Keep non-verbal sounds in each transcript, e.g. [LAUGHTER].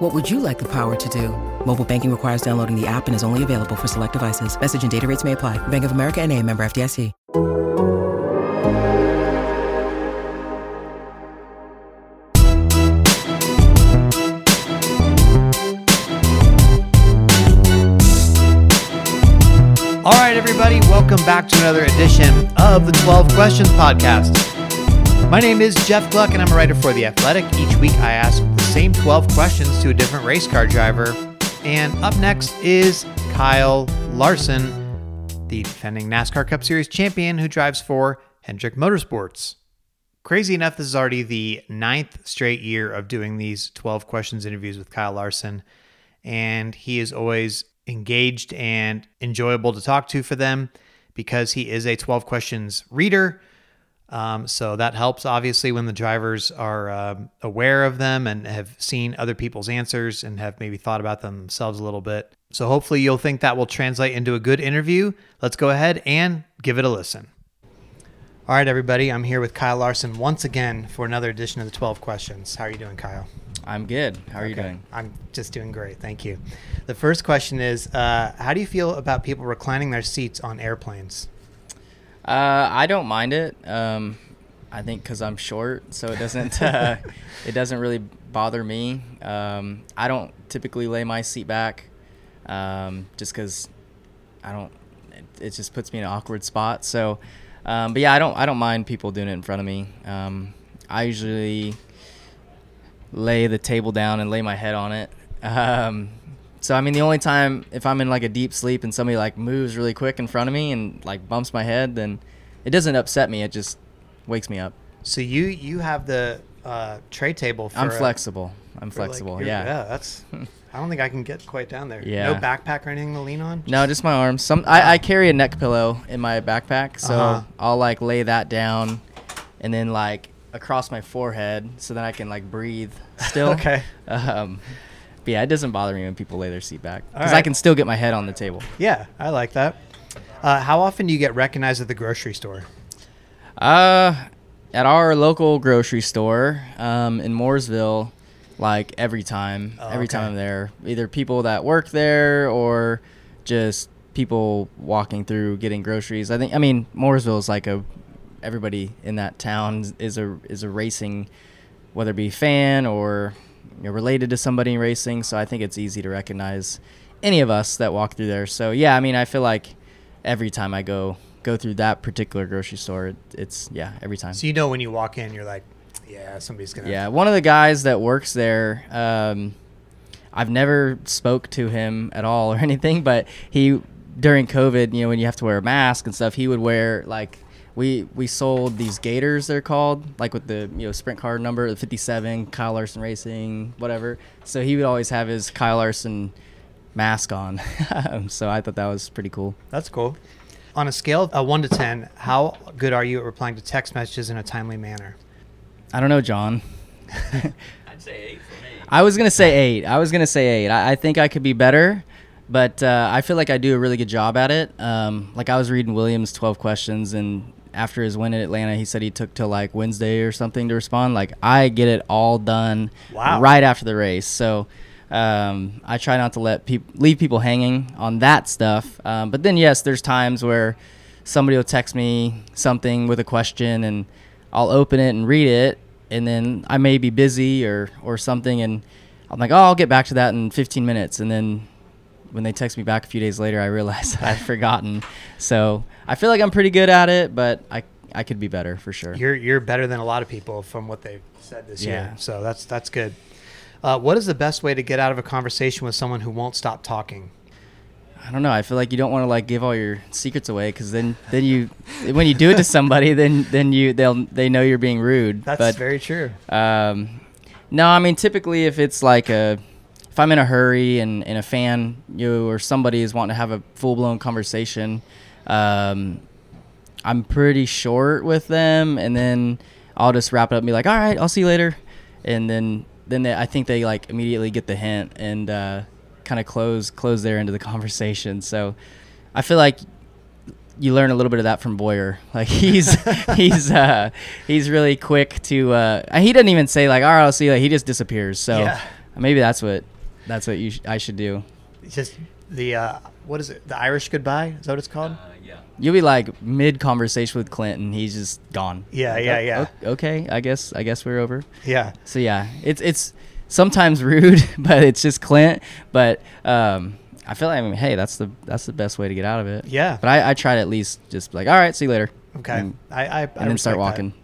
What would you like the power to do? Mobile banking requires downloading the app and is only available for select devices. Message and data rates may apply. Bank of America and a member FDIC. All right, everybody, welcome back to another edition of the 12 Questions Podcast. My name is Jeff Gluck, and I'm a writer for The Athletic. Each week, I ask same 12 questions to a different race car driver. And up next is Kyle Larson, the defending NASCAR Cup Series champion who drives for Hendrick Motorsports. Crazy enough, this is already the ninth straight year of doing these 12 questions interviews with Kyle Larson. And he is always engaged and enjoyable to talk to for them because he is a 12 questions reader. Um, so that helps, obviously, when the drivers are um, aware of them and have seen other people's answers and have maybe thought about them themselves a little bit. So hopefully, you'll think that will translate into a good interview. Let's go ahead and give it a listen. All right, everybody, I'm here with Kyle Larson once again for another edition of the 12 questions. How are you doing, Kyle? I'm good. How are you doing? I'm just doing great. Thank you. The first question is uh, How do you feel about people reclining their seats on airplanes? Uh, I don't mind it. Um, I think because I'm short, so it doesn't uh, [LAUGHS] it doesn't really bother me. Um, I don't typically lay my seat back, um, just because I don't. It, it just puts me in an awkward spot. So, um, but yeah, I don't I don't mind people doing it in front of me. Um, I usually lay the table down and lay my head on it. [LAUGHS] So I mean, the only time if I'm in like a deep sleep and somebody like moves really quick in front of me and like bumps my head, then it doesn't upset me. It just wakes me up. So you you have the uh, tray table. For I'm flexible. I'm for, like, flexible. yeah. Yeah, that's. I don't think I can get quite down there. Yeah. No backpack or anything to lean on. No, just my arms. Some I, I carry a neck pillow in my backpack, so Uh-huh. I'll like lay that down, and then like across my forehead, so that I can like breathe still. [LAUGHS] Okay. Um, but yeah, it doesn't bother me when people lay their seat back because I can still get my head on the table. Yeah, I like that. Uh, how often do you get recognized at the grocery store? Uh, at our local grocery store um, in Mooresville, like every time, Oh, every okay. time I'm there, either people that work there or just people walking through getting groceries. I think I mean Mooresville is like a everybody in that town is a is a racing, whether it be fan or you know, related to somebody in racing. So I think it's easy to recognize any of us that walk through there. So yeah, I mean I feel like every time I go go through that particular grocery store, it, it's yeah every time. So you know when you walk in, you're like, yeah, somebody's gonna. Yeah, one of the guys that works there, um, I've never spoke to him at all or [LAUGHS] anything, but he during COVID, you know, when you have to wear a mask and stuff, he would wear like we we sold these Gators they're called, like with the you know sprint car number, the 57, Kyle Larson Racing, whatever. So he would always have his Kyle Larson mask on. [LAUGHS] so I thought that was pretty cool. That's cool. On a scale of uh, one to ten, how good are you at replying to text messages in a timely manner? I don't know, John. [LAUGHS] I'd say eight for me. I was gonna say eight. I was gonna say eight. I, I think I could be better, but uh, I feel like I do a really good job at it. Um, like I was reading William's twelve questions, and after his win in Atlanta, he said he took till like Wednesday or something to respond. Like I get it all done Wow. right after the race. So um, I try not to let people leave people hanging on that stuff. Um, but then yes, there's times where somebody will text me something with a question, and I'll open it and read it, and then I may be busy or or something, and I'm like, oh, I'll get back to that in 15 minutes, and then when they text me back a few days later, I realize [LAUGHS] that I'd forgotten. So I feel like I'm pretty good at it, but I I could be better for sure. You're you're better than a lot of people from what they've said this year. Yeah. So that's that's good. Uh, what is the best way to get out of a conversation with someone who won't stop talking? I don't know. I feel like you don't want to like give all your secrets away because then then you when you do it to somebody, [LAUGHS] then then you they'll they know you're being rude. That's but, very true. Um, no, I mean typically if it's like a I'm in a hurry and, and a fan you or somebody is wanting to have a full blown conversation, um, I'm pretty short with them, and then I'll just wrap it up and be like, "All right, I'll see you later," and then then they, I think they like immediately get the hint and uh, kind of close close there into the [LAUGHS] conversation. So I feel like you learn a little bit of that from Bowyer. [LAUGHS] Like he's [LAUGHS] he's uh, he's really quick to. Uh, he doesn't even say like, "All right, I'll see you." Like, he just disappears. So Yeah. maybe that's what that's what you sh- I should do. It's just the uh, what is it? The Irish goodbye? Is that what it's called? Uh, yeah. You'll be like mid conversation with Clinton, he's just gone. Yeah, Like, yeah, "Oh, yeah. o- Okay, I guess I guess we're over. yeah. So yeah, it's it's sometimes [LAUGHS] rude, but it's just Clint. But um, I feel like I mean, hey, that's the that's the best way to get out of it. Yeah. But I, I try to at least just be like, all right, see you later. Okay. And, I, I, I and then respect start that. walking.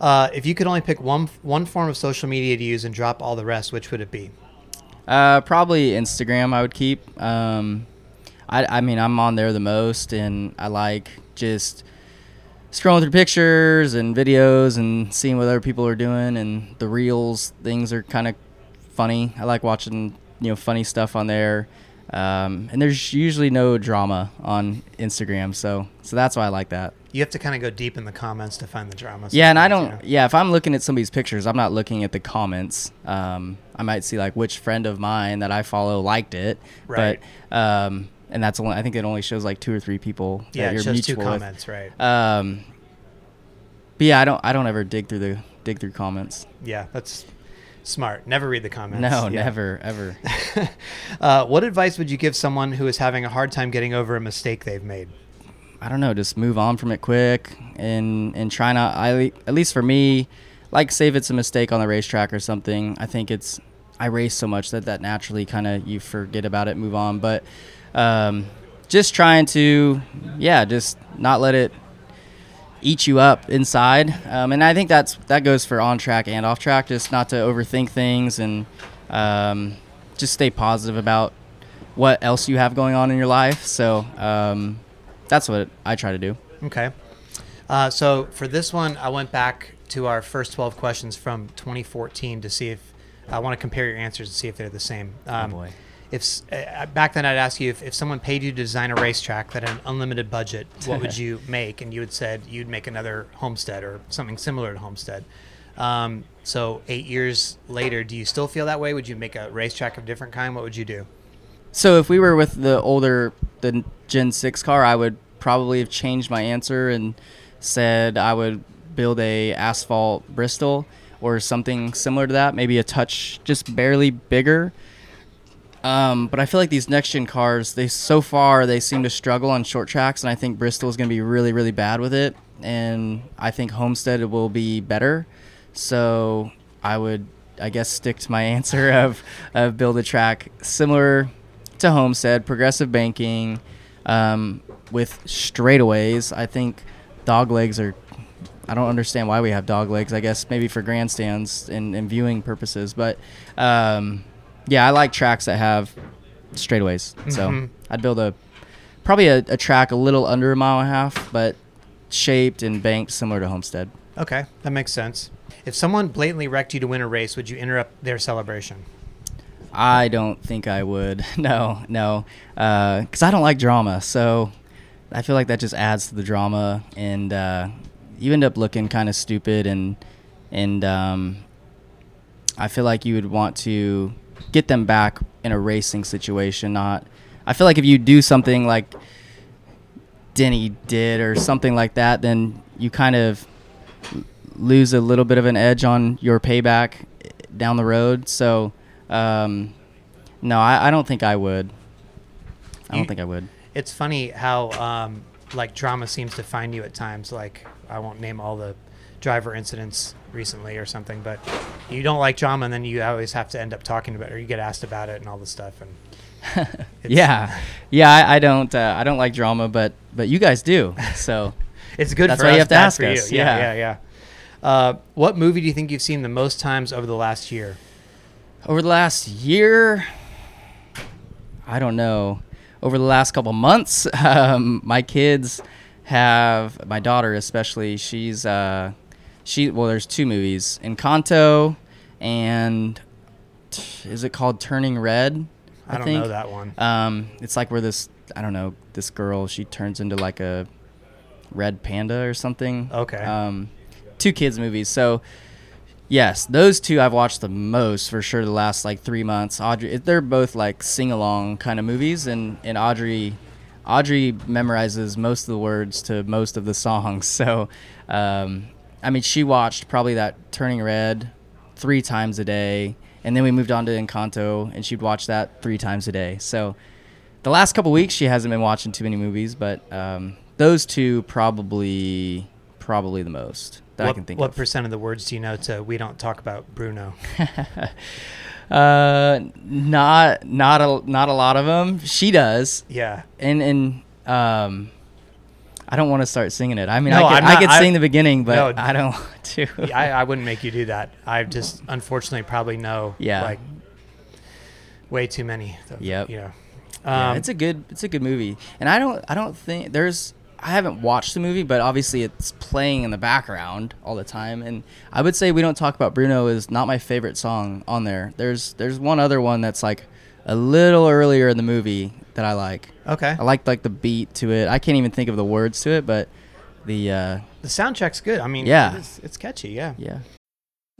Uh, if you could only pick one one form of social media to use and drop all the rest, which would it be? Uh, probably Instagram. I would keep. Um, I I mean I'm on there the most, and I like just scrolling through pictures and videos and seeing what other people are doing, and the reels things are kind of funny. I like watching you know funny stuff on there. Um, and there's usually no drama on Instagram, so so that's why I like that. You have to kind of go deep in the comments to find the drama. Yeah, and I don't. you know? Yeah, if I'm looking at somebody's pictures, I'm not looking at the comments. Um, I might see like which friend of mine that I follow liked it, Right. but um, and that's only. I think it only shows like two or three people that Yeah, you're it's two mutual with. comments, right? Um, but yeah, I don't. I don't ever dig through the dig through comments. Yeah, that's smart. Never read the comments. No, Yeah. never, ever. [LAUGHS] uh, what advice would you give someone who is having a hard time getting over a mistake they've made? I don't know, just move on from it quick and and try not. I at least for me, like say it's a mistake on the racetrack or something. I think it's I race so much that that naturally kind of you forget about it, move on. But um, just trying to yeah, just not let it eat you up inside. Um, and I think that's that goes for on track and off track. Just not to overthink things and um, just stay positive about what else you have going on in your life. So um, that's what I try to do. Okay. Uh, so for this one, I went back to our first 12 questions from 2014 to see if I want to compare your answers and see if they're the same. Um, boy. If uh, back then I'd ask you if, if someone paid you to design a racetrack that had an unlimited budget, what would [LAUGHS] you make? And you had said you'd make another Homestead or something similar to Homestead. Um, so eight years later, do you still feel that way? Would you make a racetrack of different kind? What would you do? So if we were with the older the Gen 6 car, I would probably have changed my answer and said I would build a asphalt Bristol or something similar to that, maybe a touch just barely bigger. Um, but I feel like these next gen cars, they so far they seem to struggle on short tracks, and I think Bristol is going to be really really bad with it, and I think Homestead will be better. So I would, I guess, stick to my [LAUGHS] answer of, of build a track similar to Homestead, progressive banking, um, with straightaways. I think dog legs are. I don't understand why we have dog legs. I guess maybe for grandstands and, and viewing purposes, but um, yeah, I like tracks that have straightaways. So Mhm. I'd build a probably a, a track a little under a mile and a half, but shaped and banked similar to Homestead. Okay, that makes sense. If someone blatantly wrecked you to win a race, would you interrupt their celebration? I don't think I would. [LAUGHS] No, no, because I don't like drama. So I feel like that just adds to the drama, and uh, you end up looking kind of stupid, and and um, I feel like you would want to get them back in a racing situation. Not, I feel like if you do something like Denny did or something like that, then you kind of lose a little bit of an edge on your payback down the road. So, um, no, I, I don't think I would. I don't think I would. It's funny how um, like drama seems to find you at times. Like I won't name all the driver incidents recently or something, but you don't like drama, and then you always have to end up talking about it, or you get asked about it and all this stuff. And [LAUGHS] It's- yeah, yeah. I, I don't. Uh, I don't like drama, but but you guys do. So [LAUGHS] it's good That's for why us, you have to ask for us, you. Yeah, yeah. yeah, yeah. Uh, what movie do you think you've seen the most times over the last year? Over the last year, I don't know. Over the last couple months, [LAUGHS] um, my kids have my daughter especially. She's uh, she well, there's two movies, Encanto, and is it called Turning Red? I, don't think. know that one. Um, it's like where this I don't know this girl she turns into like a Red Panda or something. Okay. Um, two kids movies. So yes, those two I've watched the most for sure. The last like three months. Audrey, they're both like sing along kind of movies, and and Audrey. Audrey memorizes most of the words to most of the songs. [LAUGHS] So, um, I mean, she watched probably that Turning Red three times a day, and then we moved on to Encanto, and she'd watch that three times a day. So, the last couple weeks she hasn't been watching too many movies, but um, those two probably probably the most that what, I can think what of. percent of the words do you know to we don't talk about Bruno? [LAUGHS] uh, not not a not a lot of them. She does, yeah. and and um, I don't want to start singing it. I mean, No, I could, I'm I could I- sing the beginning, but No. I don't [LAUGHS] want to. I, I wouldn't make you do that. I just unfortunately probably know Yeah. like way too many. of- Yep. You know. Yeah, Um, it's a good it's a good movie, and I don't I don't think there's I haven't watched the movie, but obviously it's playing in the background all the time, and I would say we don't talk about Bruno is not my favorite song on there. There's there's one other one that's like a little earlier in the movie that I like. okay. I like like the beat to it. I can't even think of the words to it, but the uh, The soundtrack's good. I mean, Yeah. it's, it's catchy. Yeah. yeah.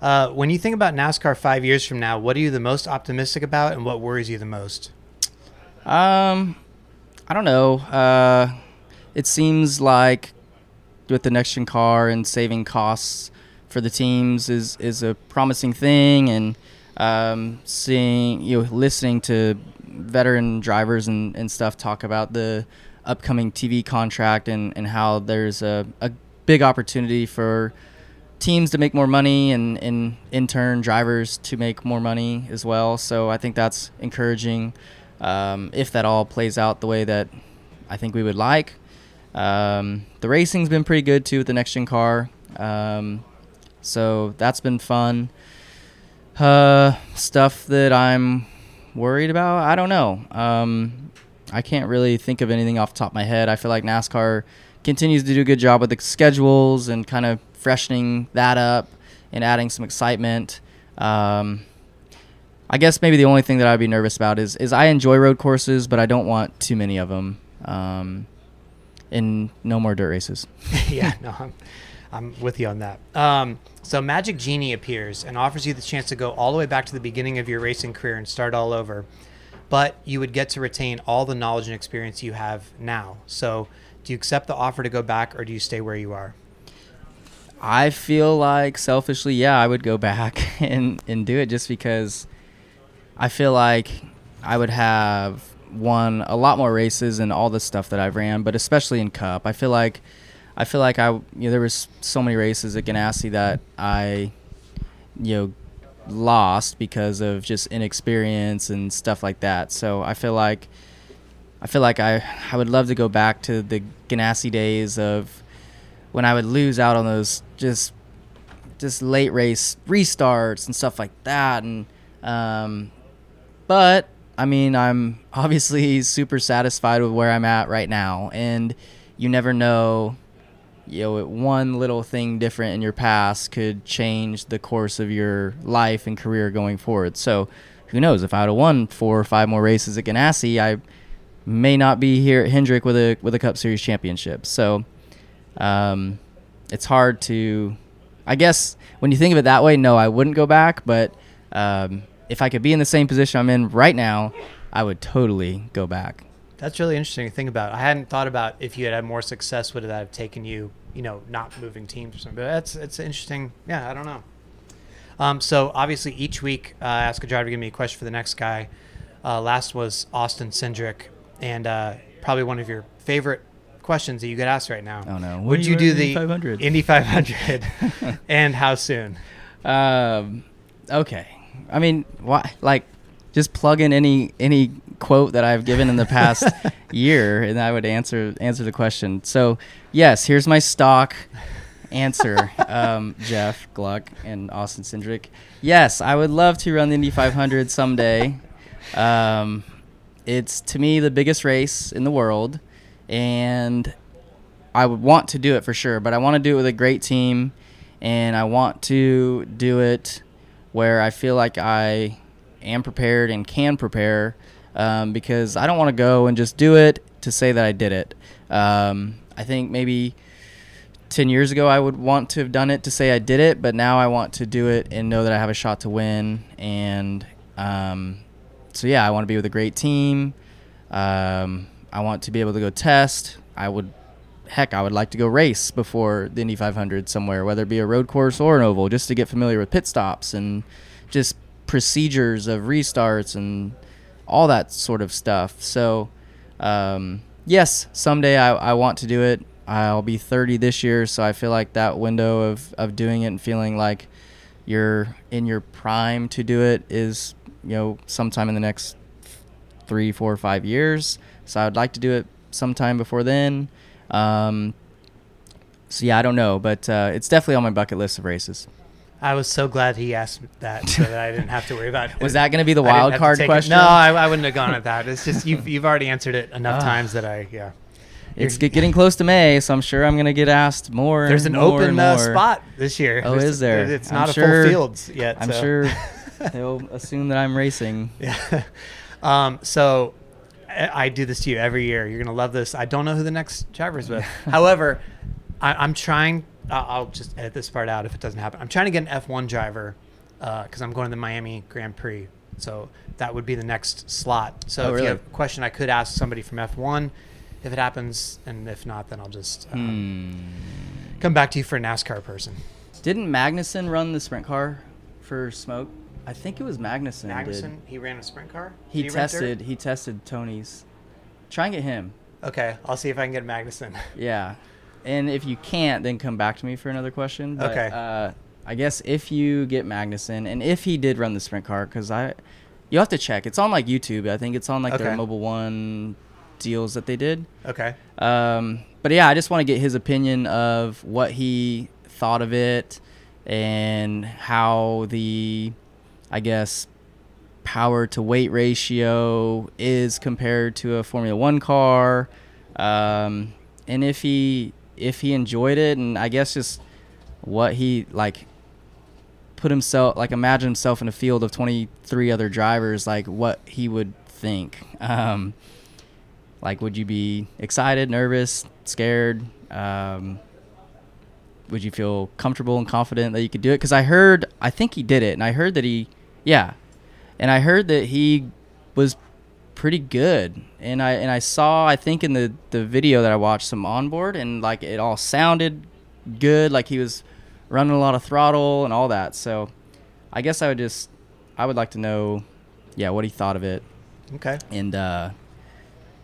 Uh, when you think about NASCAR five years from now, what are you the most optimistic about, and what worries you the most? Um, I don't know. Uh, it seems like with the next gen car and saving costs for the teams is is a promising thing, and um, seeing you know listening to veteran drivers and, and stuff talk about the upcoming TV contract and, and how there's a, a big opportunity for teams to make more money and, and in turn drivers to make more money as well. So I think that's encouraging um, if that all plays out the way that I think we would like. Um, the racing's been pretty good too with the next gen car. Um, so that's been fun. Uh, stuff that I'm worried about, I don't know. Um, I can't really think of anything off the top of my head. I feel like NASCAR continues to do a good job with the schedules and kind of freshening that up and adding some excitement. Um, I guess maybe the only thing that I'd be nervous about is is I enjoy road courses, but I don't want too many of them. Um, and no more dirt races. [LAUGHS] yeah, no, I'm, I'm with you on that. Um, so Magic Genie appears and offers you the chance to go all the way back to the beginning of your racing career and start all over, but you would get to retain all the knowledge and experience you have now. So, do you accept the offer to go back, or do you stay where you are? I feel like selfishly, yeah, I would go back [LAUGHS] and, and do it just because I feel like I would have won a lot more races and all the stuff that I've ran, but especially in Cup. I feel like I feel like I you know there was so many races at Ganassi that I you know lost because of just inexperience and stuff like that. So I feel like I feel like I I would love to go back to the Ganassi days of when I would lose out on those just just late race restarts and stuff like that. And um but I mean I'm [LAUGHS] obviously super satisfied with where I'm at right now. And you never know you know one little thing different in your past could change the course of your life and career going forward. So who knows? If I would have won four or five more races at Ganassi I may not be here at Hendrick with a with a Cup Series championship. So um, it's hard to i guess when you think of it that way no i wouldn't go back but um, if i could be in the same position i'm in right now i would totally go back That's really interesting to think about. I hadn't thought about if you had had more success, would that have taken you, you know, not moving teams or something. But that's it's interesting. Yeah, I don't know. Um, so obviously each week uh, ask a driver to give me a question for the next guy. Uh, last was Austin Cindric, and uh, probably one of your favorite questions that you get asked right now. Oh, no. When Would you do the Indy 500? Indy 500, [LAUGHS] and how soon? um, okay i mean why like just plug in any any quote that I've given in the past [LAUGHS] year, and I would answer answer the question. So, yes, here's my stock answer, um, [LAUGHS] Jeff Gluck and Austin Cindric. Yes, I would love to run the Indy 500 someday. Um, it's to me the biggest race in the world, and I would want to do it for sure. But I want to do it with a great team, and I want to do it where I feel like I am prepared and can prepare. Um, because I don't want to go and just do it to say that I did it. Um, I think maybe 10 years ago I would want to have done it to say I did it, but now I want to do it and know that I have a shot to win. And um, so, yeah, I want to be with a great team. Um, I want to be able to go test. I would, heck, I would like to go race before the Indy 500 somewhere, whether it be a road course or an oval, just to get familiar with pit stops and just procedures of restarts and all that sort of stuff. So, um, yes, someday I, I want to do it. I'll be 30 this year, so I feel like that window of, of doing it and feeling like you're in your prime to do it is, you know, sometime in the next three, four, five years. So I'd like to do it sometime before then. Um, so yeah, I don't know, but uh, it's definitely on my bucket list of races. I was so glad he asked that so that I didn't have to worry about [LAUGHS] it. Was that going to be the wild card take it. question? No, I, I wouldn't have gone at that. It's just you've you've already answered it enough Ah. times that I yeah. It's get, getting close to May, so I'm sure I'm going to get asked more. There's an more open uh, spot this year. Oh, There's- is there? It's I'm not a sure- full fields yet. I'm so. sure [LAUGHS] they'll assume that I'm racing. Yeah. [LAUGHS] um, so I do this to you every year. You're gonna love this. I don't know who the next driver is with. [LAUGHS] However, I, I'm trying. Uh, I'll just edit this part out if it doesn't happen. I'm trying to get an F1 driver because I'm going to the Miami Grand Prix. So that would be the next slot. So Oh, if really? you have a question, I could ask somebody from F1 if it happens, and if not, then I'll just um, Hmm. come back to you for a NASCAR person. Didn't Magnussen run the sprint car for smoke? I think it was Magnussen. did. Magnussen, he ran a sprint car. He, dirt? tested. He tested Tony's. Try and get him. Okay, I'll see if I can get Magnussen. [LAUGHS] Yeah, and if you can't, then come back to me for another question. But, Okay. Uh, I guess if you get Magnussen, and if he did run the sprint car, because I, you have to check. It's on like YouTube. I think it's on like their Mobil One deals that they did. Okay. Um, but yeah, I just want to get his opinion of what he thought of it and how the, I guess, power to weight ratio is compared to a Formula One car, um, and if he if he enjoyed it, and I guess just what he like put himself like imagine himself in a field of 23 other drivers like what he would think. Um like would you be excited nervous scared? Um would you feel comfortable and confident that you could do it? Because i heard i think he did it and i heard that he yeah. And i heard that he was pretty good. And i and i saw i think in the the video that i watched some onboard and like it all sounded good like he was running a lot of throttle and all that. So i guess i would just i would like to know yeah what he thought of it. Okay. and uh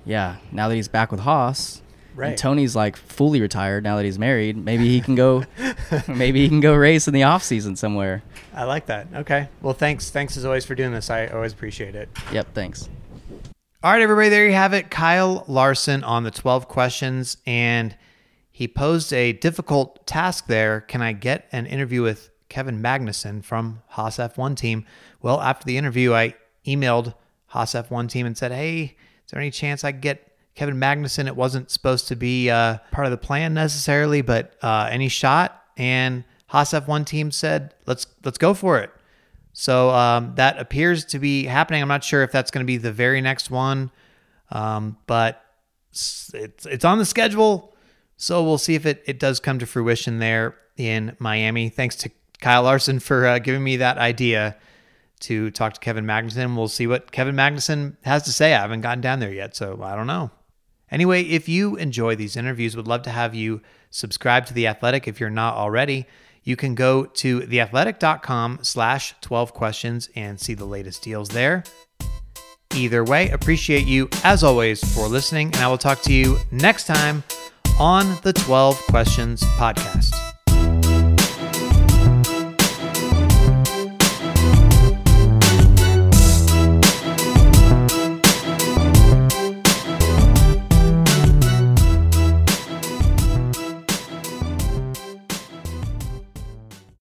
yeah now that he's back with haas Right. and tony's like fully retired now that he's married maybe he can go [LAUGHS] maybe he can go race in the off season somewhere I like that. Okay. Well, thanks. Thanks as always for doing this. I always appreciate it. yep thanks All right, everybody, there you have it. Kyle Larson on the 12 questions, and he posed a difficult task there. Can I get an interview with Kevin Magnussen from Haas F1 team? Well, after the interview, I emailed Haas F1 team and said, hey, is there any chance I could get Kevin Magnussen? It wasn't supposed to be uh, part of the plan necessarily, but uh, any shot? And Haas F1 team said, let's let's go for it. So um, that appears to be happening. I'm not sure if that's going to be the very next one, um, but it's it's on the schedule. So we'll see if it, it does come to fruition there in Miami. Thanks to Kyle Larson for uh, giving me that idea to talk to Kevin Magnussen. We'll see what Kevin Magnussen has to say. I haven't gotten down there yet, so I don't know. Anyway, if you enjoy these interviews, would love to have you subscribe to The Athletic if you're not already. You can go to theathletic.com slash 12 questions and see the latest deals there. Either way, appreciate you as always for listening, and I will talk to you next time on the 12 Questions Podcast.